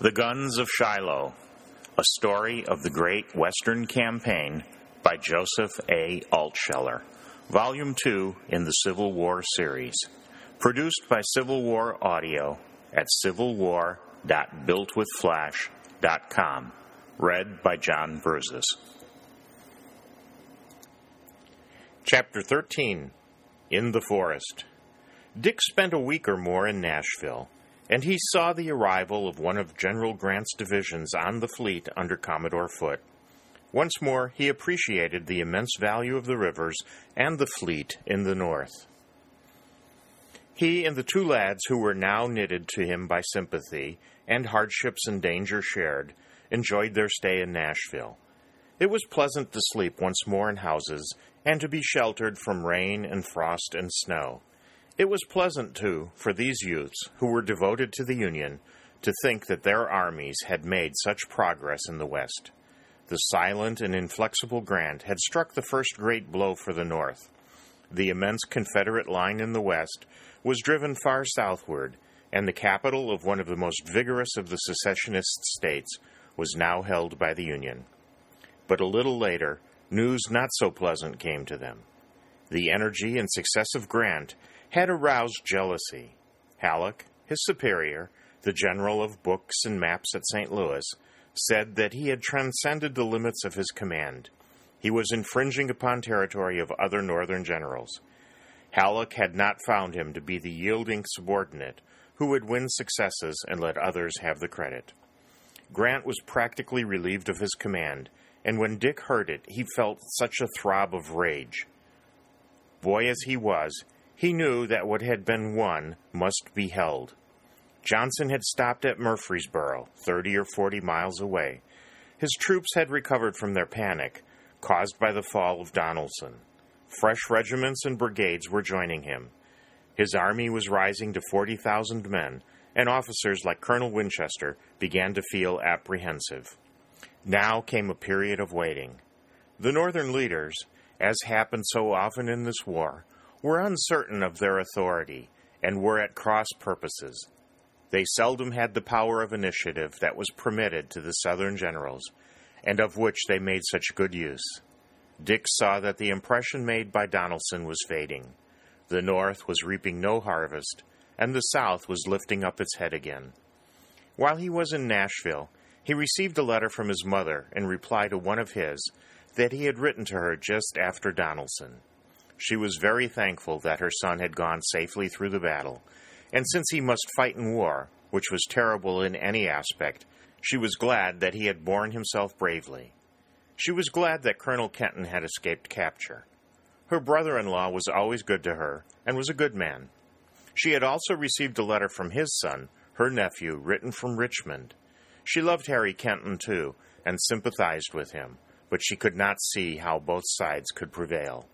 The Guns of Shiloh, a story of the Great Western Campaign by Joseph A. Altsheler, Volume 2 in the Civil War series. Produced by Civil War Audio at civilwar.builtwithflash.com. Read by John Verzes. Chapter 13 In the Forest. Dick spent a week or more in Nashville, and he saw the arrival of one of General Grant's divisions on the fleet under Commodore Foote. Once more, he appreciated the immense value of the rivers and the fleet in the North. He and the two lads who were now knitted to him by sympathy and hardships and danger shared enjoyed their stay in Nashville. It was pleasant to sleep once more in houses and to be sheltered from rain and frost and snow. It was pleasant, too, for these youths, who were devoted to the Union, to think that their armies had made such progress in the West. The silent and inflexible Grant had struck the first great blow for the North. The immense Confederate line in the West was driven far southward, and the capital of one of the most vigorous of the secessionist states was now held by the Union. But a little later, news not so pleasant came to them. The energy and success of Grant had aroused jealousy. Halleck, his superior, the general of books and maps at St. Louis, said that he had transcended the limits of his command. He was infringing upon territory of other northern generals. Halleck had not found him to be the yielding subordinate who would win successes and let others have the credit. Grant was practically relieved of his command, and when Dick heard it, he felt such a throb of rage. Boy as he was, he knew that what had been won must be held. Johnston had stopped at Murfreesboro, 30 or 40 miles away. His troops had recovered from their panic, caused by the fall of Donelson. Fresh regiments and brigades were joining him. His army was rising to 40,000 men, and officers like Colonel Winchester began to feel apprehensive. Now came a period of waiting. The Northern leaders, as happened so often in this war, were uncertain of their authority and were at cross purposes. They seldom had the power of initiative that was permitted to the Southern generals, and of which they made such good use. Dick saw that the impression made by Donelson was fading. The North was reaping no harvest, and the South was lifting up its head again. While he was in Nashville, he received a letter from his mother in reply to one of his that he had written to her just after Donelson. She was very thankful that her son had gone safely through the battle, and since he must fight in war, which was terrible in any aspect, she was glad that he had borne himself bravely. She was glad that Colonel Kenton had escaped capture. Her brother in law was always good to her, and was a good man. She had also received a letter from his son, her nephew, written from Richmond. She loved Harry Kenton, too, and sympathized with him, but she could not see how both sides could prevail.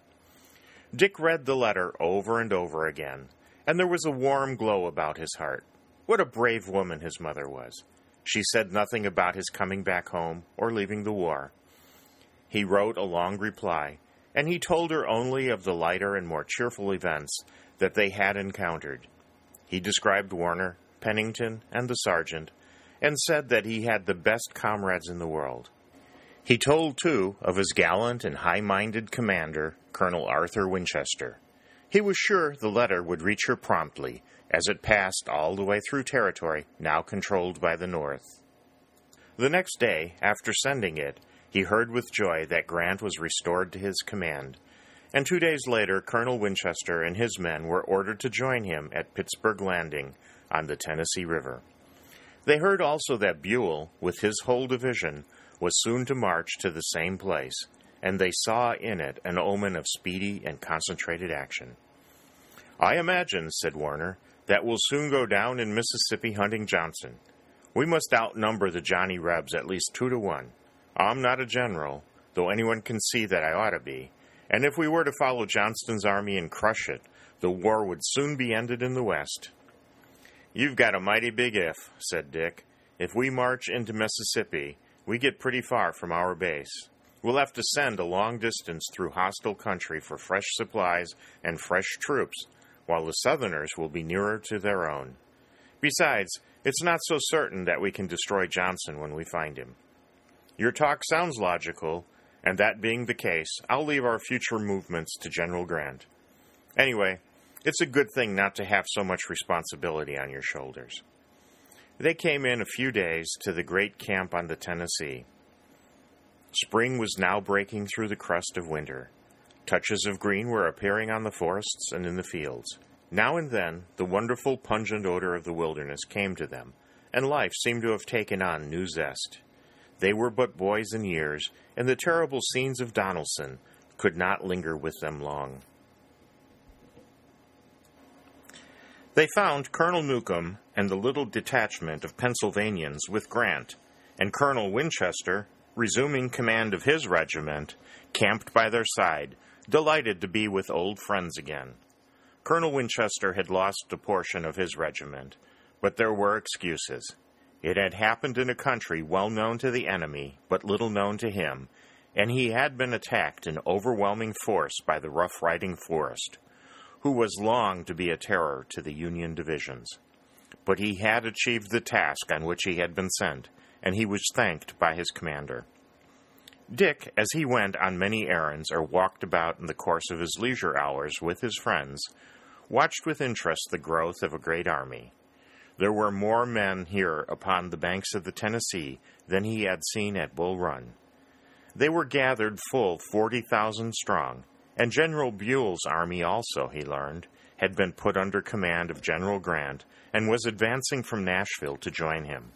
Dick read the letter over and over again, and there was a warm glow about his heart. What a brave woman his mother was. She said nothing about his coming back home or leaving the war. He wrote a long reply, and he told her only of the lighter and more cheerful events that they had encountered. He described Warner, Pennington, and the sergeant, and said that he had the best comrades in the world. He told, too, of his gallant and high minded commander, Colonel Arthur Winchester. He was sure the letter would reach her promptly, as it passed all the way through territory now controlled by the North. The next day, after sending it, he heard with joy that Grant was restored to his command, and two days later Colonel Winchester and his men were ordered to join him at Pittsburgh Landing on the Tennessee River. They heard also that Buell, with his whole division, was soon to march to the same place, and they saw in it an omen of speedy and concentrated action. I imagine, said Warner, that we'll soon go down in Mississippi hunting Johnston. We must outnumber the Johnny Rebs at least two to one. I'm not a general, though anyone can see that I ought to be, and if we were to follow Johnston's army and crush it, the war would soon be ended in the West. You've got a mighty big if, said Dick. If we march into Mississippi, we get pretty far from our base. We'll have to send a long distance through hostile country for fresh supplies and fresh troops, while the Southerners will be nearer to their own. Besides, It's not so certain that we can destroy Johnston when we find him. Your talk sounds logical, and that being the case, I'll leave our future movements to General Grant. Anyway, it's a good thing not to have so much responsibility on your shoulders. They came in a few days to the great camp on the Tennessee. Spring was now breaking through the crust of winter. Touches of green were appearing on the forests and in the fields. Now and then, the wonderful pungent odor of the wilderness came to them, and life seemed to have taken on new zest. They were but boys in years, and the terrible scenes of Donelson could not linger with them long. They found Colonel Newcomb and the little detachment of Pennsylvanians with Grant, and Colonel Winchester, resuming command of his regiment, camped by their side, delighted to be with old friends again. Colonel Winchester had lost a portion of his regiment, but there were excuses. It had happened in a country well known to the enemy, but little known to him, and he had been attacked in overwhelming force by the rough riding Forrest, who was long to be a terror to the Union divisions. But he had achieved the task on which he had been sent, and he was thanked by his commander. Dick, as he went on many errands or walked about in the course of his leisure hours with his friends, watched with interest the growth of a great army. There were more men here upon the banks of the Tennessee than he had seen at Bull Run. They were gathered full 40,000 strong, and General Buell's army also, he learned, had been put under command of General Grant and was advancing from Nashville to join him.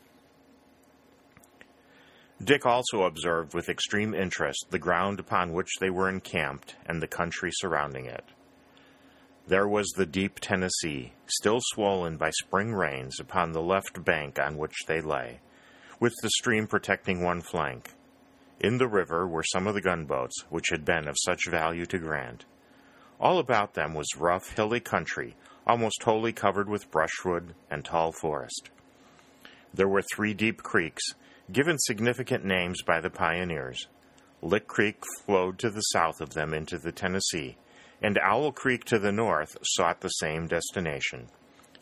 Dick also observed with extreme interest the ground upon which they were encamped and the country surrounding it. There was the deep Tennessee, still swollen by spring rains upon the left bank on which they lay, with the stream protecting one flank. In the river were some of the gunboats which had been of such value to Grant. All about them was rough, hilly country, almost wholly covered with brushwood and tall forest. There were three deep creeks, given significant names by the pioneers. Lick Creek flowed to the south of them into the Tennessee, and Owl Creek to the north sought the same destination.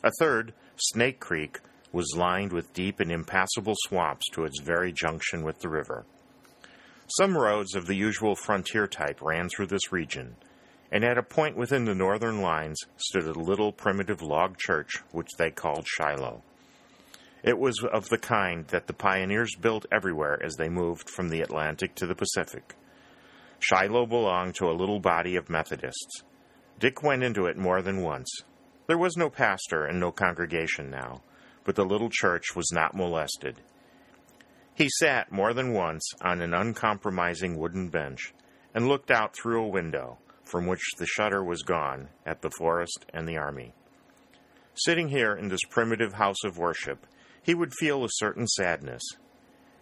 A third, Snake Creek, was lined with deep and impassable swamps to its very junction with the river. Some roads of the usual frontier type ran through this region, and at a point within the northern lines stood a little primitive log church which they called Shiloh. It was of the kind that the pioneers built everywhere as they moved from the Atlantic to the Pacific. Shiloh belonged to a little body of Methodists. Dick went into it more than once. There was no pastor and no congregation now, but the little church was not molested. He sat more than once on an uncompromising wooden bench and looked out through a window, from which the shutter was gone, at the forest and the army. Sitting here in this primitive house of worship, he would feel a certain sadness.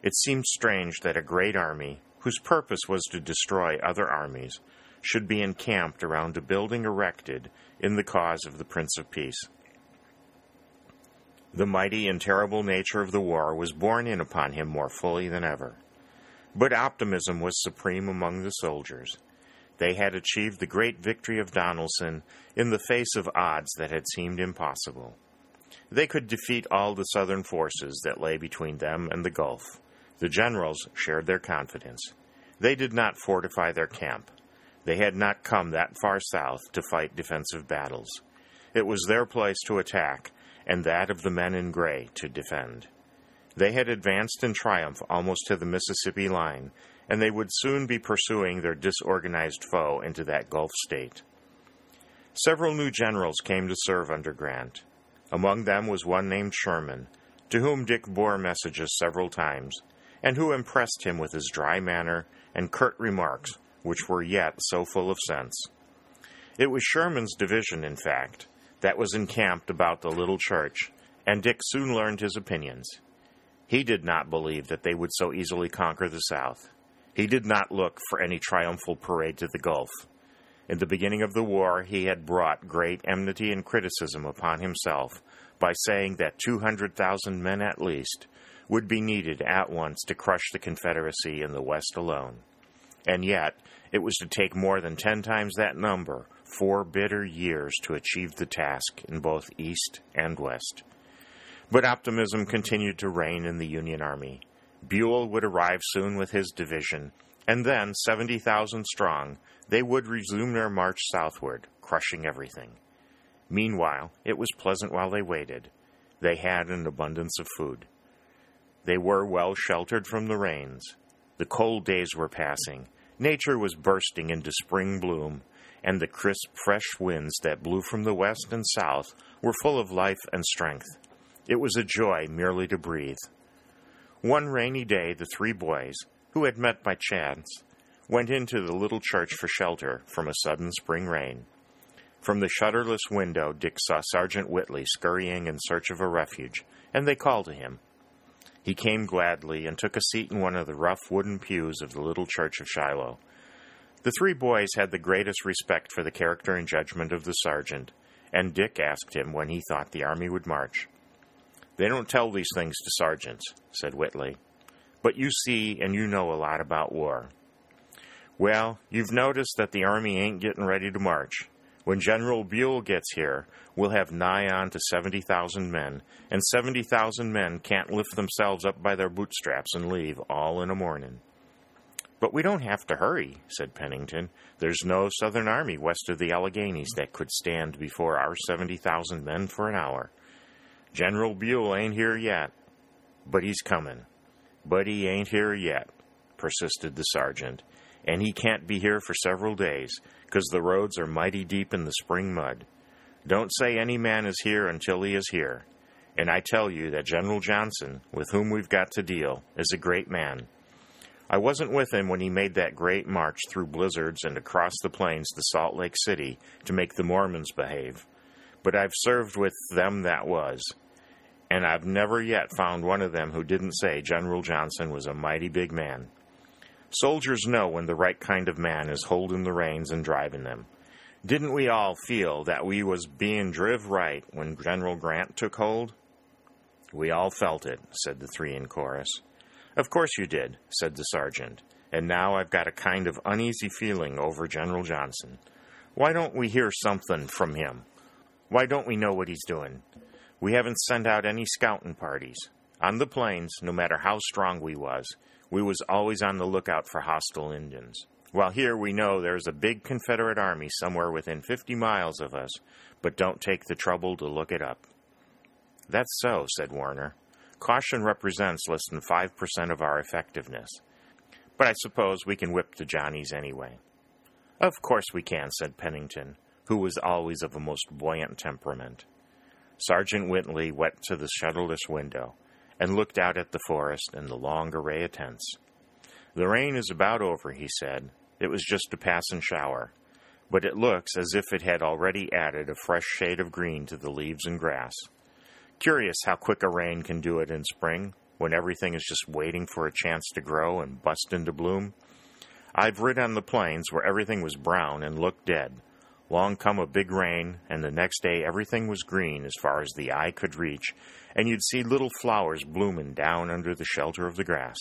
It seemed strange that a great army, whose purpose was to destroy other armies, should be encamped around a building erected in the cause of the Prince of Peace. The mighty and terrible nature of the war was borne in upon him more fully than ever. But optimism was supreme among the soldiers. They had achieved the great victory of Donelson in the face of odds that had seemed impossible. They could defeat all the Southern forces that lay between them and the Gulf. The generals shared their confidence. They did not fortify their camp. They had not come that far south to fight defensive battles. It was their place to attack, and that of the men in gray to defend. They had advanced in triumph almost to the Mississippi line, and they would soon be pursuing their disorganized foe into that Gulf state. Several new generals came to serve under Grant. Among them was one named Sherman, to whom Dick bore messages several times, and who impressed him with his dry manner and curt remarks, which were yet so full of sense. It was Sherman's division, in fact, that was encamped about the little church, and Dick soon learned his opinions. He did not believe that they would so easily conquer the South. He did not look for any triumphal parade to the Gulf. In the beginning of the war, he had brought great enmity and criticism upon himself by saying that 200,000 men at least would be needed at once to crush the Confederacy in the West alone. And yet, it was to take more than ten times that number, four bitter years, to achieve the task in both East and West. But optimism continued to reign in the Union Army. Buell would arrive soon with his division, and then, 70,000 strong, they would resume their march southward, crushing everything. Meanwhile, it was pleasant while they waited. They had an abundance of food. They were well sheltered from the rains. The cold days were passing. Nature was bursting into spring bloom, and the crisp, fresh winds that blew from the west and south were full of life and strength. It was a joy merely to breathe. One rainy day, the three boys, who had met by chance, went into the little church for shelter from a sudden spring rain. From the shutterless window, Dick saw Sergeant Whitley scurrying in search of a refuge, and they called to him. He came gladly and took a seat in one of the rough wooden pews of the little church of Shiloh. The three boys had the greatest respect for the character and judgment of the sergeant, and Dick asked him when he thought the army would march. They don't tell these things to sergeants, said Whitley. But you see and you know a lot about war. Well, you've noticed that the army ain't getting ready to march. When General Buell gets here, we'll have nigh on to 70,000 men, and 70,000 men can't lift themselves up by their bootstraps and leave all in a morning. But we don't have to hurry, said Pennington. There's no Southern army west of the Alleghanies that could stand before our 70,000 men for an hour. General Buell ain't here yet, but he's coming. But he ain't here yet, persisted the sergeant, and he can't be here for several days, 'cause the roads are mighty deep in the spring mud. Don't say any man is here until he is here. And I tell you that General Johnston, with whom we've got to deal, is a great man. I wasn't with him when he made that great march through blizzards and across the plains to Salt Lake City to make the Mormons behave. But I've served with them that was, and I've never yet found one of them who didn't say General Johnston was a mighty big man. Soldiers know when the right kind of man is holding the reins and driving them. Didn't we all feel that we was being driv right when General Grant took hold? We all felt it, said the three in chorus. Of course you did, said the sergeant, and now I've got a kind of uneasy feeling over General Johnston. Why don't we hear something from him? Why don't we know what he's doing? We haven't sent out any scouting parties. On the plains, no matter how strong we was, we was always on the lookout for hostile Indians. While here we know there's a big Confederate army somewhere within 50 miles of us, but don't take the trouble to look it up. That's so, said Warner. Caution represents less than 5% of our effectiveness. But I suppose we can whip the Johnnies anyway. Of course we can, said Pennington, who was always of a most buoyant temperament. Sergeant Whitley went to the shutterless window and looked out at the forest and the long array of tents. The rain is about over, he said. It was just a passing shower, but it looks as if it had already added a fresh shade of green to the leaves and grass. Curious how quick a rain can do it in spring, when everything is just waiting for a chance to grow and bust into bloom. I've rid on the plains where everything was brown and looked dead, Long come a big rain, and the next day everything was green as far as the eye could reach, and you'd see little flowers bloomin' down under the shelter of the grass.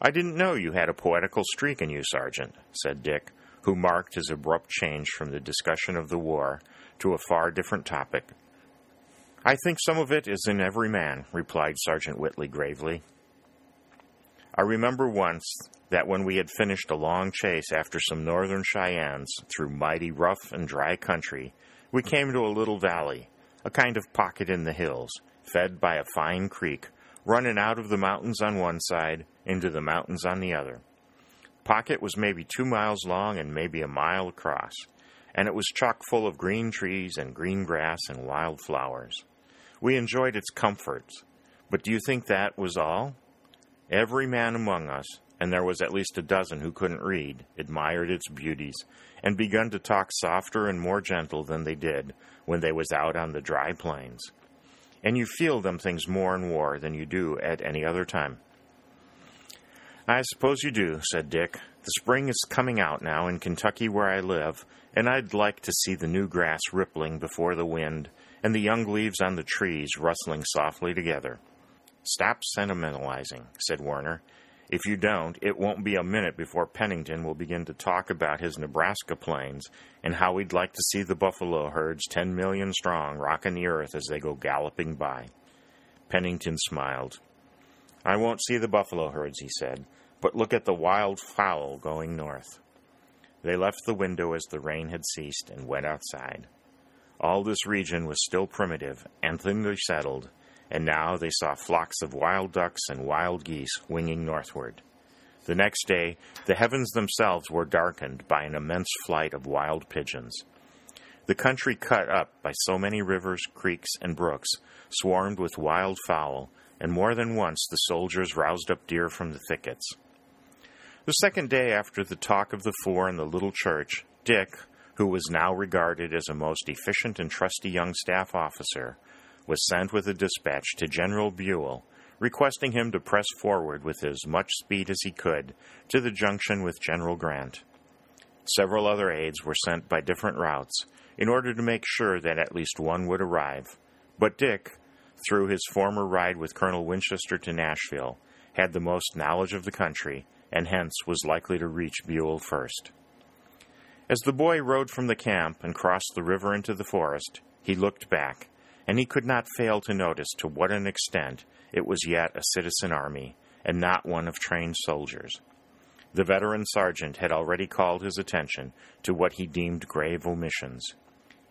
I didn't know you had a poetical streak in you, Sergeant, said Dick, who marked his abrupt change from the discussion of the war to a far different topic. I think some of it is in every man, replied Sergeant Whitley gravely. I remember once that when we had finished a long chase after some northern Cheyennes through mighty rough and dry country, we came to a little valley, a kind of pocket in the hills, fed by a fine creek, running out of the mountains on one side into the mountains on the other. Pocket was maybe two miles long and maybe a mile across, and it was chock full of green trees and green grass and wild flowers. We enjoyed its comforts, but do you think that was all? Every man among us, and there was at least a dozen who couldn't read, admired its beauties, and begun to talk softer and more gentle than they did when they was out on the dry plains. And you feel them things more in war than you do at any other time. I suppose you do, said Dick. The spring is coming out now in Kentucky where I live, and I'd like to see the new grass rippling before the wind, and the young leaves on the trees rustling softly together. Stop sentimentalizing, said Warner. If you don't, it won't be a minute before Pennington will begin to talk about his Nebraska plains and how we'd like to see the buffalo herds ten million strong rocking the earth as they go galloping by. Pennington smiled. I won't see the buffalo herds, he said, but look at the wild fowl going north. They left the window as the rain had ceased and went outside. All this region was still primitive and thinly settled, and now they saw flocks of wild ducks and wild geese winging northward. The next day, the heavens themselves were darkened by an immense flight of wild pigeons. The country cut up by so many rivers, creeks, and brooks swarmed with wild fowl, and more than once the soldiers roused up deer from the thickets. The second day after the talk of the four in the little church, Dick, who was now regarded as a most efficient and trusty young staff officer, was sent with a dispatch to General Buell, requesting him to press forward with as much speed as he could to the junction with General Grant. Several other aides were sent by different routes in order to make sure that at least one would arrive, but Dick, through his former ride with Colonel Winchester to Nashville, had the most knowledge of the country and hence was likely to reach Buell first. As the boy rode from the camp and crossed the river into the forest, he looked back, and he could not fail to notice to what an extent it was yet a citizen army, and not one of trained soldiers. The veteran sergeant had already called his attention to what he deemed grave omissions.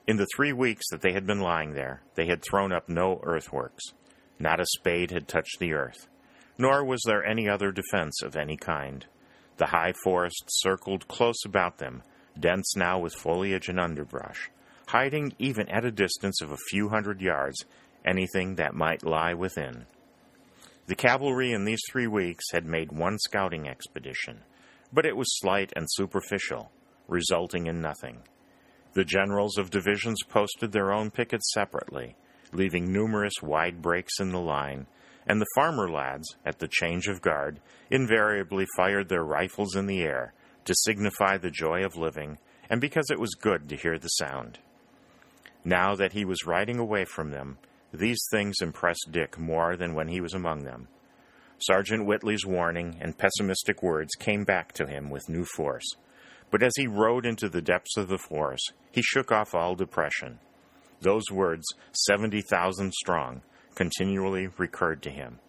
In the three weeks that they had been lying there, they had thrown up no earthworks. Not a spade had touched the earth, nor was there any other defense of any kind. The high forest circled close about them, dense now with foliage and underbrush, hiding even at a distance of a few hundred yards anything that might lie within. The cavalry in these three weeks had made one scouting expedition, but it was slight and superficial, resulting in nothing. The generals of divisions posted their own pickets separately, leaving numerous wide breaks in the line, and the farmer lads, at the change of guard, invariably fired their rifles in the air to signify the joy of living and because it was good to hear the sound. Now that he was riding away from them, these things impressed Dick more than when he was among them. Sergeant Whitley's warning and pessimistic words came back to him with new force. But as he rode into the depths of the forest, he shook off all depression. Those words, 70,000 strong, continually recurred to him.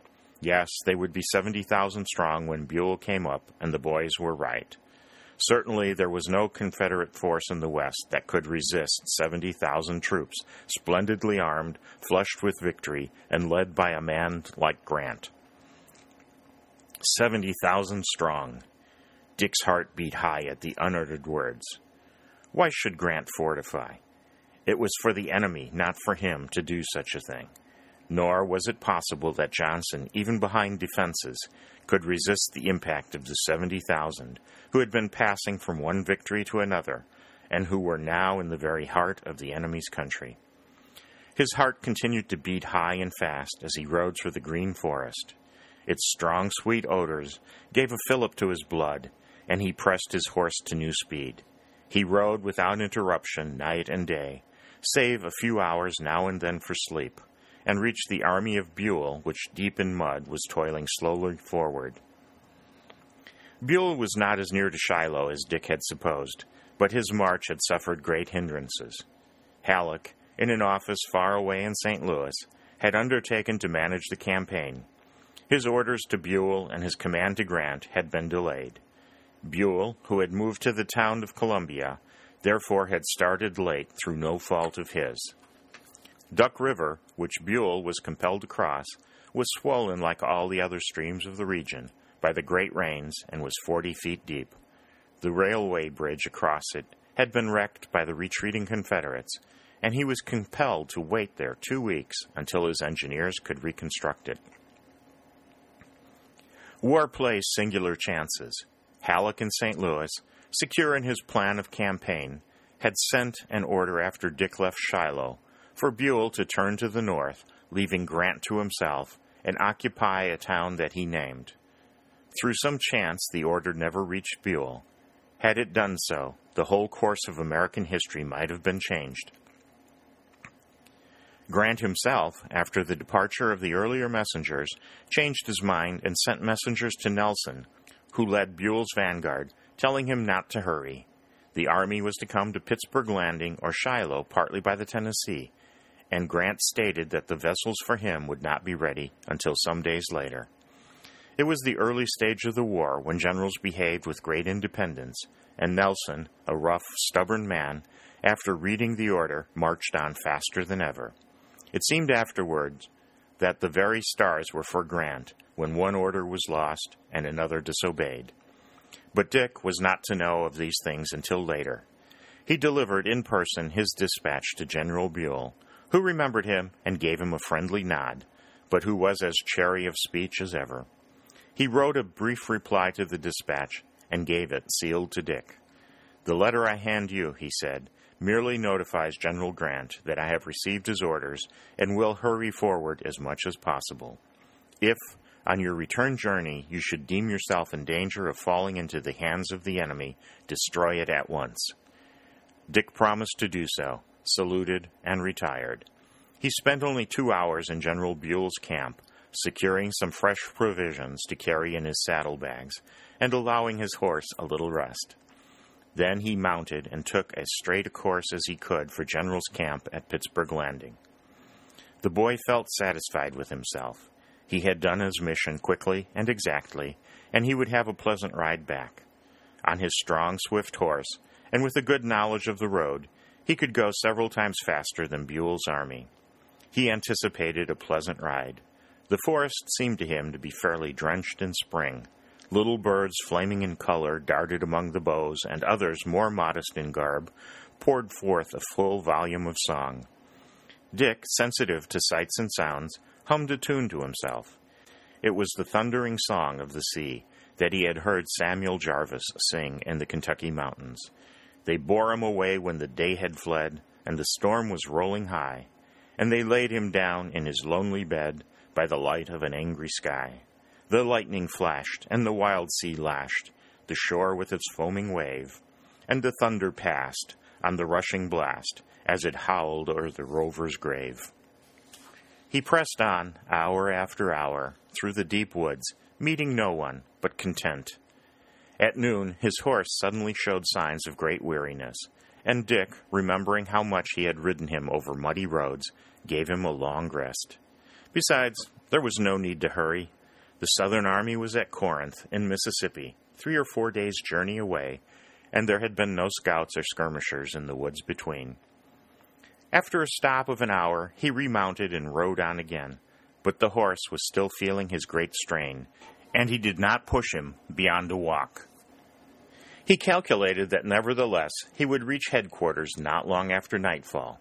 Yes, they would be 70,000 strong when Buell came up, and the boys were right. Certainly, there was no Confederate force in the West that could resist 70,000 troops, splendidly armed, flushed with victory, and led by a man like Grant. 70,000 strong. Dick's heart beat high at the unuttered words. Why should Grant fortify? It was for the enemy, not for him, to do such a thing. Nor was it possible that Johnston, even behind defenses, could resist the impact of the 70,000 who had been passing from one victory to another and who were now in the very heart of the enemy's country. His heart continued to beat high and fast as he rode through the green forest. Its strong, sweet odors gave a fillip to his blood, and he pressed his horse to new speed. He rode without interruption night and day, save a few hours now and then for sleep and reached the army of Buell, which, deep in mud, was toiling slowly forward. Buell was not as near to Shiloh as Dick had supposed, but his march had suffered great hindrances. Halleck, in an office far away in St. Louis, had undertaken to manage the campaign. His orders to Buell and his command to Grant had been delayed. Buell, who had moved to the town of Columbia, therefore had started late through no fault of his. Duck River, which Buell was compelled to cross, was swollen like all the other streams of the region by the great rains and was 40 feet deep. The railway bridge across it had been wrecked by the retreating Confederates, and he was compelled to wait there two weeks until his engineers could reconstruct it. War plays singular chances. Halleck in St. Louis, secure in his plan of campaign, had sent an order after Dick left Shiloh for Buell to turn to the north, leaving Grant to himself, and occupy a town that he named. Through some chance, the order never reached Buell. Had it done so, the whole course of American history might have been changed. Grant himself, after the departure of the earlier messengers, changed his mind and sent messengers to Nelson, who led Buell's vanguard, telling him not to hurry. The army was to come to Pittsburgh Landing or Shiloh partly by the Tennessee, and Grant stated that the vessels for him would not be ready until some days later. It was the early stage of the war when generals behaved with great independence, and Nelson, a rough, stubborn man, after reading the order, marched on faster than ever. It seemed afterwards that the very stars were for Grant when one order was lost and another disobeyed. But Dick was not to know of these things until later. He delivered in person his dispatch to General Buell, who remembered him and gave him a friendly nod, but who was as chary of speech as ever. He wrote a brief reply to the dispatch and gave it sealed to Dick. The letter I hand you, he said, merely notifies General Grant that I have received his orders and will hurry forward as much as possible. If, on your return journey, you should deem yourself in danger of falling into the hands of the enemy, destroy it at once. Dick promised to do so, saluted, and retired. He spent only two hours in General Buell's camp, securing some fresh provisions to carry in his saddlebags, and allowing his horse a little rest. Then he mounted and took as straight a course as he could for General's camp at Pittsburgh Landing. The boy felt satisfied with himself. He had done his mission quickly and exactly, and he would have a pleasant ride back. On his strong, swift horse, and with a good knowledge of the road, he could go several times faster than Buell's army. He anticipated a pleasant ride. The forest seemed to him to be fairly drenched in spring. Little birds, flaming in color, darted among the boughs, and others, more modest in garb, poured forth a full volume of song. Dick, sensitive to sights and sounds, hummed a tune to himself. It was the thundering song of the sea that he had heard Samuel Jarvis sing in the Kentucky mountains. They bore him away when the day had fled, and the storm was rolling high, and they laid him down in his lonely bed by the light of an angry sky. The lightning flashed, and the wild sea lashed, the shore with its foaming wave, and the thunder passed on the rushing blast as it howled o'er the rover's grave. He pressed on, hour after hour, through the deep woods, meeting no one, but content. At noon, his horse suddenly showed signs of great weariness, and Dick, remembering how much he had ridden him over muddy roads, gave him a long rest. Besides, there was no need to hurry. The Southern Army was at Corinth, in Mississippi, three or four days' journey away, and there had been no scouts or skirmishers in the woods between. After a stop of an hour, he remounted and rode on again, but the horse was still feeling his great strain, and he did not push him beyond a walk. He calculated that nevertheless he would reach headquarters not long after nightfall,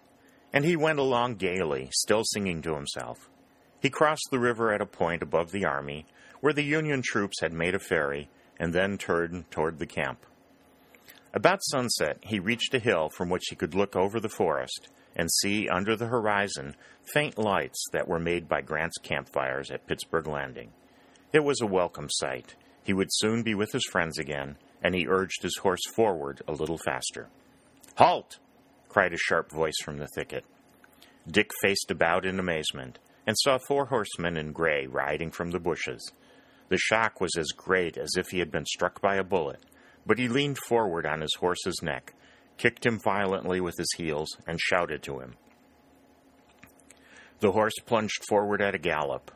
and he went along gaily, still singing to himself. He crossed the river at a point above the army, where the Union troops had made a ferry, and then turned toward the camp. About sunset, he reached a hill from which he could look over the forest and see under the horizon faint lights that were made by Grant's campfires at Pittsburgh Landing. It was a welcome sight. He would soon be with his friends again, and he urged his horse forward a little faster. Halt! cried a sharp voice from the thicket. Dick faced about in amazement and saw four horsemen in gray riding from the bushes. The shock was as great as if he had been struck by a bullet, but he leaned forward on his horse's neck, kicked him violently with his heels, and shouted to him. The horse plunged forward at a gallop.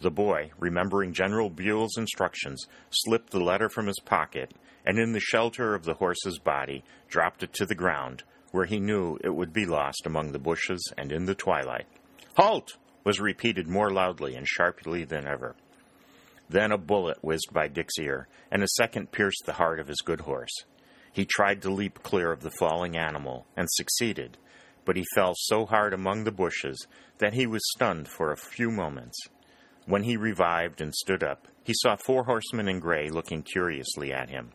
The boy, remembering General Buell's instructions, slipped the letter from his pocket and in the shelter of the horse's body dropped it to the ground, where he knew it would be lost among the bushes and in the twilight. Halt! was repeated more loudly and sharply than ever. Then a bullet whizzed by Dick's ear, and a second pierced the heart of his good horse. He tried to leap clear of the falling animal, and succeeded, but he fell so hard among the bushes that he was stunned for a few moments. When he revived and stood up, he saw four horsemen in gray looking curiously at him.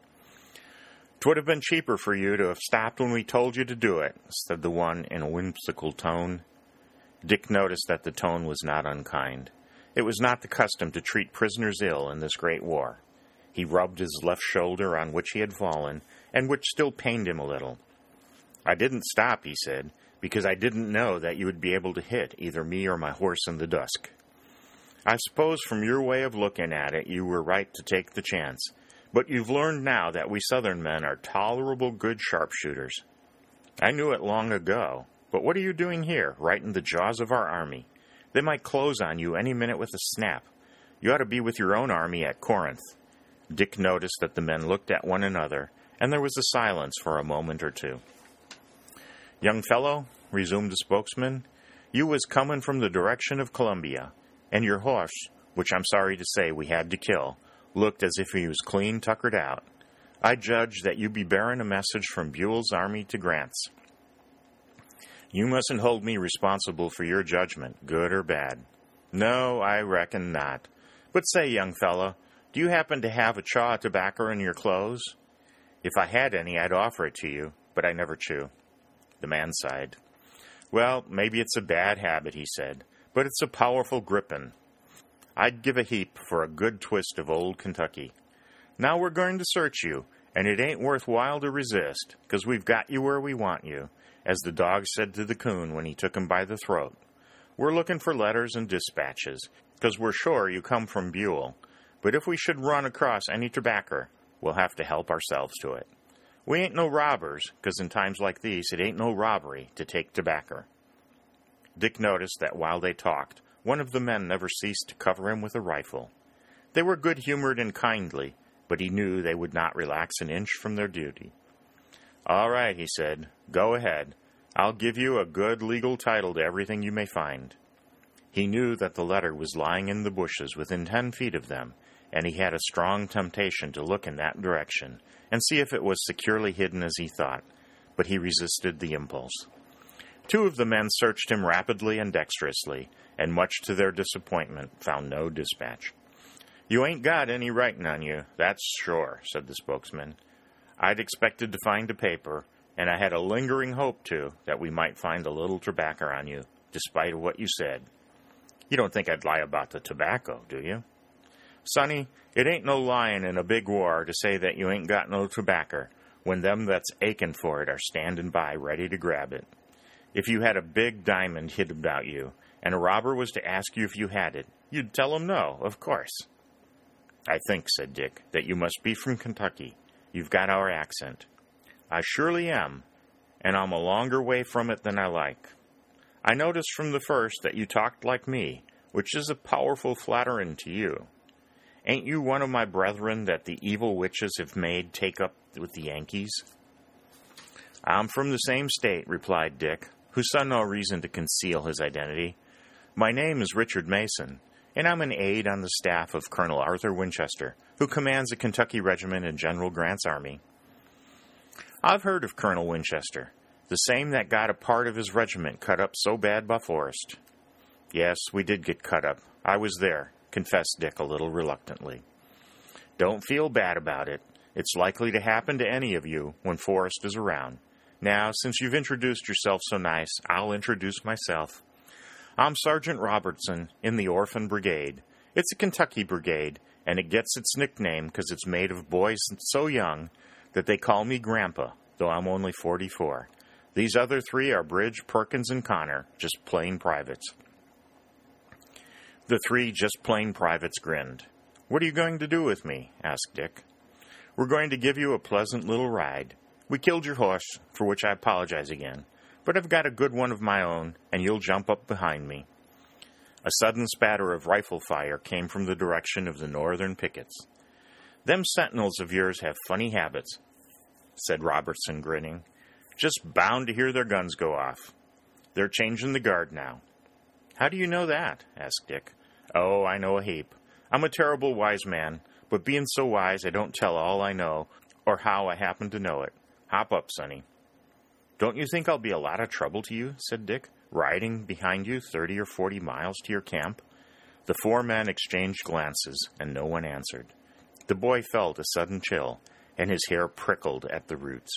"'Twould have been cheaper for you to have stopped when we told you to do it," said the one in a whimsical tone. Dick noticed that the tone was not unkind. It was not the custom to treat prisoners ill in this great war. He rubbed his left shoulder on which he had fallen, and which still pained him a little. I didn't stop, he said, because I didn't know that you would be able to hit either me or my horse in the dusk. I suppose from your way of looking at it, you were right to take the chance, but you've learned now that we Southern men are tolerable good sharpshooters. I knew it long ago, But what are you doing here, right in the jaws of our army? They might close on you any minute with a snap. You ought to be with your own army at Corinth. Dick noticed that the men looked at one another, and there was a silence for a moment or two. Young fellow, resumed the spokesman, you was comin' from the direction of Columbia, and your horse, which I'm sorry to say we had to kill, looked as if he was clean tuckered out. I judge that you be bearing a message from Buell's army to Grant's. You mustn't hold me responsible for your judgment, good or bad. No, I reckon not. But say, young fellow, do you happen to have a chaw of tobacco in your clothes? If I had any, I'd offer it to you, but I never chew. The man sighed. Well, maybe it's a bad habit, he said, but it's a powerful grippin'. I'd give a heap for a good twist of old Kentucky. Now we're going to search you, and it ain't worthwhile to resist, because we've got you where we want you, as the dog said to the coon when he took him by the throat. We're looking for letters and dispatches, because we're sure you come from Buell, but if we should run across any tobacco, we'll have to help ourselves to it. We ain't no robbers, because in times like these it ain't no robbery to take tobacco. Dick noticed that while they talked, one of the men never ceased to cover him with a rifle. They were good humored and kindly, but he knew they would not relax an inch from their duty. All right, he said, go ahead. I'll give you a good legal title to everything you may find. He knew that the letter was lying in the bushes within ten feet of them, and he had a strong temptation to look in that direction and see if it was securely hidden as he thought, but he resisted the impulse. Two of the men searched him rapidly and dexterously, and much to their disappointment found no dispatch. You ain't got any writing on you, that's sure, said the spokesman. I'd expected to find a paper, and I had a lingering hope, too, that we might find a little tobacco on you, despite what you said. You don't think I'd lie about the tobacco, do you? Sonny, it ain't no lying in a big war to say that you ain't got no tobacco when them that's achin' for it are standin' by ready to grab it. If you had a big diamond hid about you, and a robber was to ask you if you had it, you'd tell him no, of course. I think, said Dick, that you must be from Kentucky. You've got our accent. I surely am, and I'm a longer way from it than I like. I noticed from the first that you talked like me, which is a powerful flatterin' to you. Ain't you one of my brethren that the evil witches have made take up with the Yankees? I'm from the same state, replied Dick, who saw no reason to conceal his identity. My name is Richard Mason, and I'm an aide on the staff of Colonel Arthur Winchester, who commands a Kentucky regiment in General Grant's army. I've heard of Colonel Winchester, the same that got a part of his regiment cut up so bad by Forrest. Yes, we did get cut up. I was there, confessed Dick a little reluctantly. Don't feel bad about it. It's likely to happen to any of you when Forrest is around. Now, since you've introduced yourself so nice, I'll introduce myself. I'm Sergeant Robertson in the Orphan Brigade. It's a Kentucky brigade, and it gets its nickname because it's made of boys so young that they call me Grandpa, though I'm only 44. These other three are Bridge, Perkins, and Connor, just plain privates. The three just plain privates grinned. What are you going to do with me? asked Dick. We're going to give you a pleasant little ride. We killed your horse, for which I apologize again, but I've got a good one of my own, and you'll jump up behind me. A sudden spatter of rifle fire came from the direction of the northern pickets. Them sentinels of yours have funny habits, said Robertson, grinning. Just bound to hear their guns go off. They're changing the guard now. How do you know that? asked Dick. Oh, I know a heap. I'm a terrible wise man, but being so wise I don't tell all I know or how I happen to know it. Hop up, Sonny. Don't you think I'll be a lot of trouble to you? said Dick, riding behind you thirty or forty miles to your camp. The four men exchanged glances, and no one answered. The boy felt a sudden chill, and his hair prickled at the roots.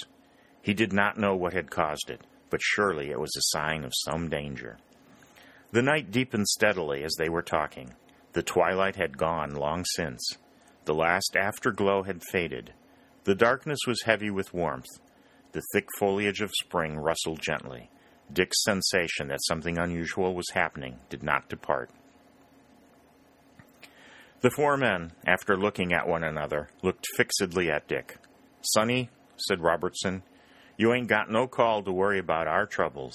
He did not know what had caused it, but surely it was a sign of some danger. The night deepened steadily as they were talking. The twilight had gone long since. The last afterglow had faded. The darkness was heavy with warmth. The thick foliage of spring rustled gently. Dick's sensation that something unusual was happening did not depart. The four men, after looking at one another, looked fixedly at Dick. Sonny, said Robertson, you ain't got no call to worry about our troubles.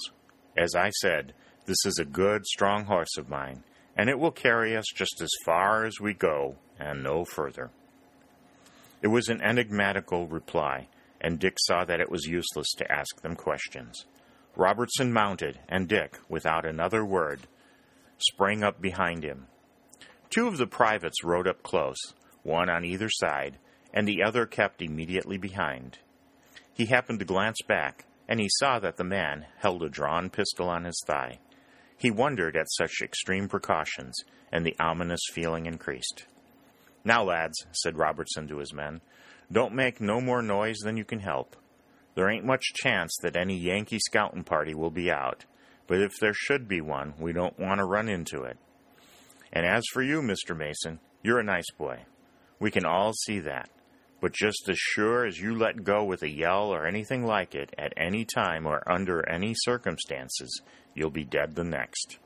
As I said, this is a good, strong horse of mine, and it will carry us just as far as we go and no further. It was an enigmatical reply, and Dick saw that it was useless to ask them questions. Robertson mounted, and Dick, without another word, sprang up behind him. Two of the privates rode up close, one on either side, and the other kept immediately behind. He happened to glance back, and he saw that the man held a drawn pistol on his thigh. He wondered at such extreme precautions, and the ominous feeling increased. Now, lads, said Robertson to his men, don't make no more noise than you can help. There ain't much chance that any Yankee scouting party will be out, but if there should be one, we don't want to run into it. And as for you, Mr. Mason, you're a nice boy. We can all see that. But just as sure as you let go with a yell or anything like it at any time or under any circumstances, you'll be dead the next.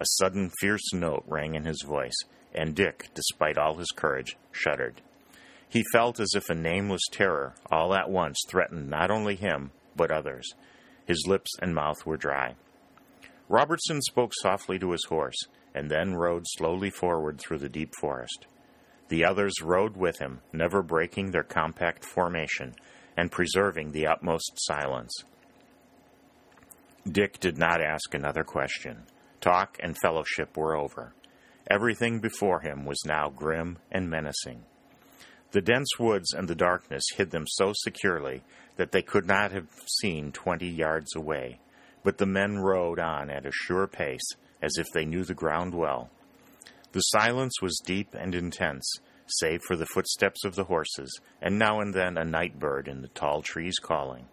A sudden fierce note rang in his voice, and Dick, despite all his courage, shuddered. He felt as if a nameless terror all at once threatened not only him, but others. His lips and mouth were dry. Robertson spoke softly to his horse, and then rode slowly forward through the deep forest. The others rode with him, never breaking their compact formation and preserving the utmost silence. Dick did not ask another question. Talk and fellowship were over. Everything before him was now grim and menacing. The dense woods and the darkness hid them so securely that they could not have seen twenty yards away, but the men rode on at a sure pace, as if they knew the ground well. The silence was deep and intense, save for the footsteps of the horses, and now and then a night bird in the tall trees calling.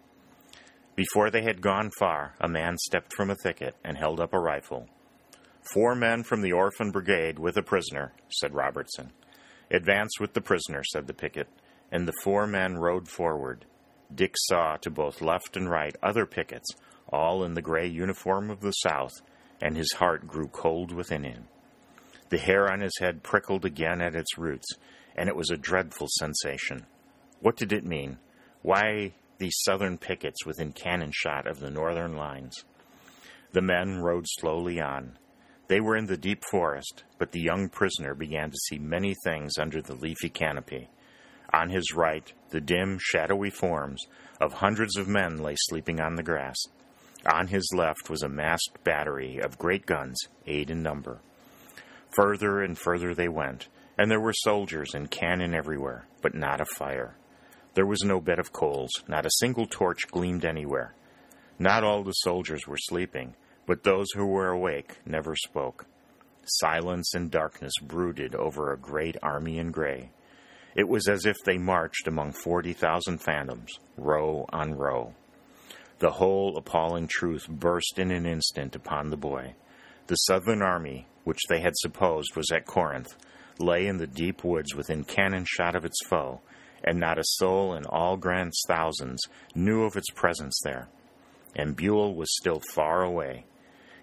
Before they had gone far, a man stepped from a thicket and held up a rifle. Four men from the Orphan Brigade with a prisoner, said Robertson. Advance with the prisoner, said the picket, and the four men rode forward. Dick saw to both left and right other pickets, all in the gray uniform of the South, and his heart grew cold within him. The hair on his head prickled again at its roots, and it was a dreadful sensation. What did it mean? Why these southern pickets within cannon shot of the northern lines? The men rode slowly on. They were in the deep forest, but the young prisoner began to see many things under the leafy canopy. On his right, the dim, shadowy forms of hundreds of men lay sleeping on the grass. On his left was a masked battery of great guns, eight in number. Further and further they went, and there were soldiers and cannon everywhere, but not a fire. There was no bed of coals, not a single torch gleamed anywhere. Not all the soldiers were sleeping, but those who were awake never spoke. Silence and darkness brooded over a great army in gray. It was as if they marched among 40,000 phantoms, row on row. The whole appalling truth burst in an instant upon the boy. The Southern army, which they had supposed was at Corinth, lay in the deep woods within cannon shot of its foe, and not a soul in all Grant's thousands knew of its presence there. And Buell was still far away,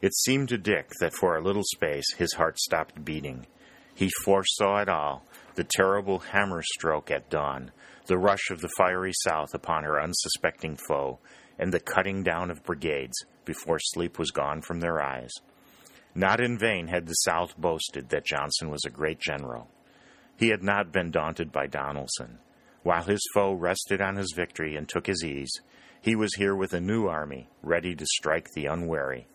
it seemed to Dick that for a little space his heart stopped beating. He foresaw it all the terrible hammer stroke at dawn, the rush of the fiery South upon her unsuspecting foe, and the cutting down of brigades before sleep was gone from their eyes. Not in vain had the South boasted that Johnston was a great general. He had not been daunted by Donelson. While his foe rested on his victory and took his ease, he was here with a new army, ready to strike the unwary.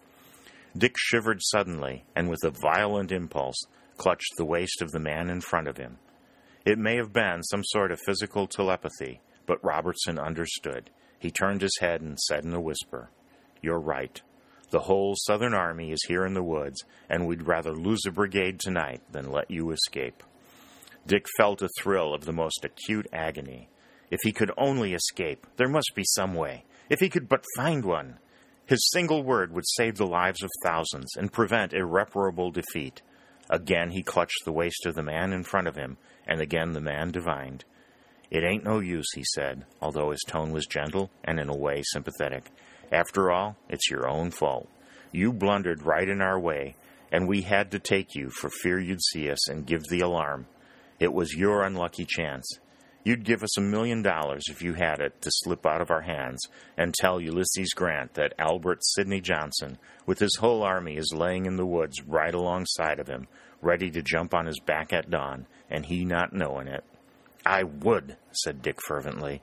Dick shivered suddenly, and with a violent impulse, clutched the waist of the man in front of him. It may have been some sort of physical telepathy, but Robertson understood. He turned his head and said in a whisper, You're right. The whole Southern Army is here in the woods, and we'd rather lose a brigade tonight than let you escape. Dick felt a thrill of the most acute agony. If he could only escape, there must be some way. If he could but find one. His single word would save the lives of thousands and prevent irreparable defeat. Again he clutched the waist of the man in front of him, and again the man divined. It ain't no use, he said, although his tone was gentle and in a way sympathetic. After all, it's your own fault. You blundered right in our way, and we had to take you for fear you'd see us and give the alarm. It was your unlucky chance. You'd give us a million dollars if you had it to slip out of our hands and tell Ulysses Grant that Albert Sidney Johnston, with his whole army, is laying in the woods right alongside of him, ready to jump on his back at dawn, and he not knowing it. I would, said Dick fervently.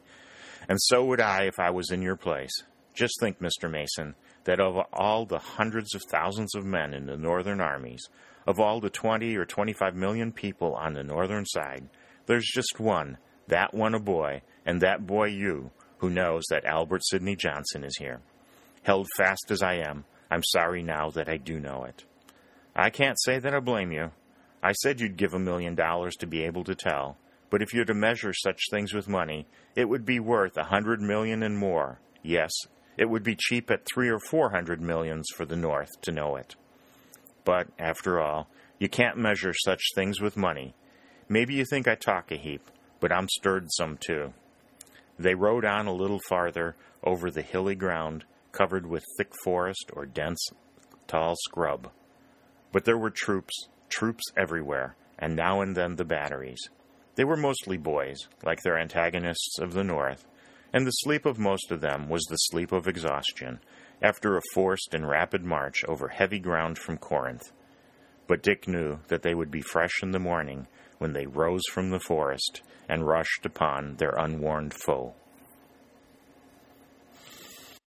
And so would I if I was in your place. Just think, Mr. Mason, that of all the hundreds of thousands of men in the northern armies, of all the 20 or 25 million people on the northern side, there's just one, that one a boy, and that boy you, who knows that Albert Sidney Johnston is here. Held fast as I am, I'm sorry now that I do know it. I can't say that I blame you. I said you'd give a million dollars to be able to tell, but if you're to measure such things with money, it would be worth a hundred million and more. Yes, it would be cheap at three or four hundred millions for the North to know it. But, after all, you can't measure such things with money. Maybe you think I talk a heap, but I'm stirred some too. They rode on a little farther over the hilly ground covered with thick forest or dense, tall scrub. But there were troops, troops everywhere, and now and then the batteries. They were mostly boys, like their antagonists of the North, and the sleep of most of them was the sleep of exhaustion, after a forced and rapid march over heavy ground from Corinth. But Dick knew that they would be fresh in the morning when they rose from the forest and rushed upon their unwarned foe.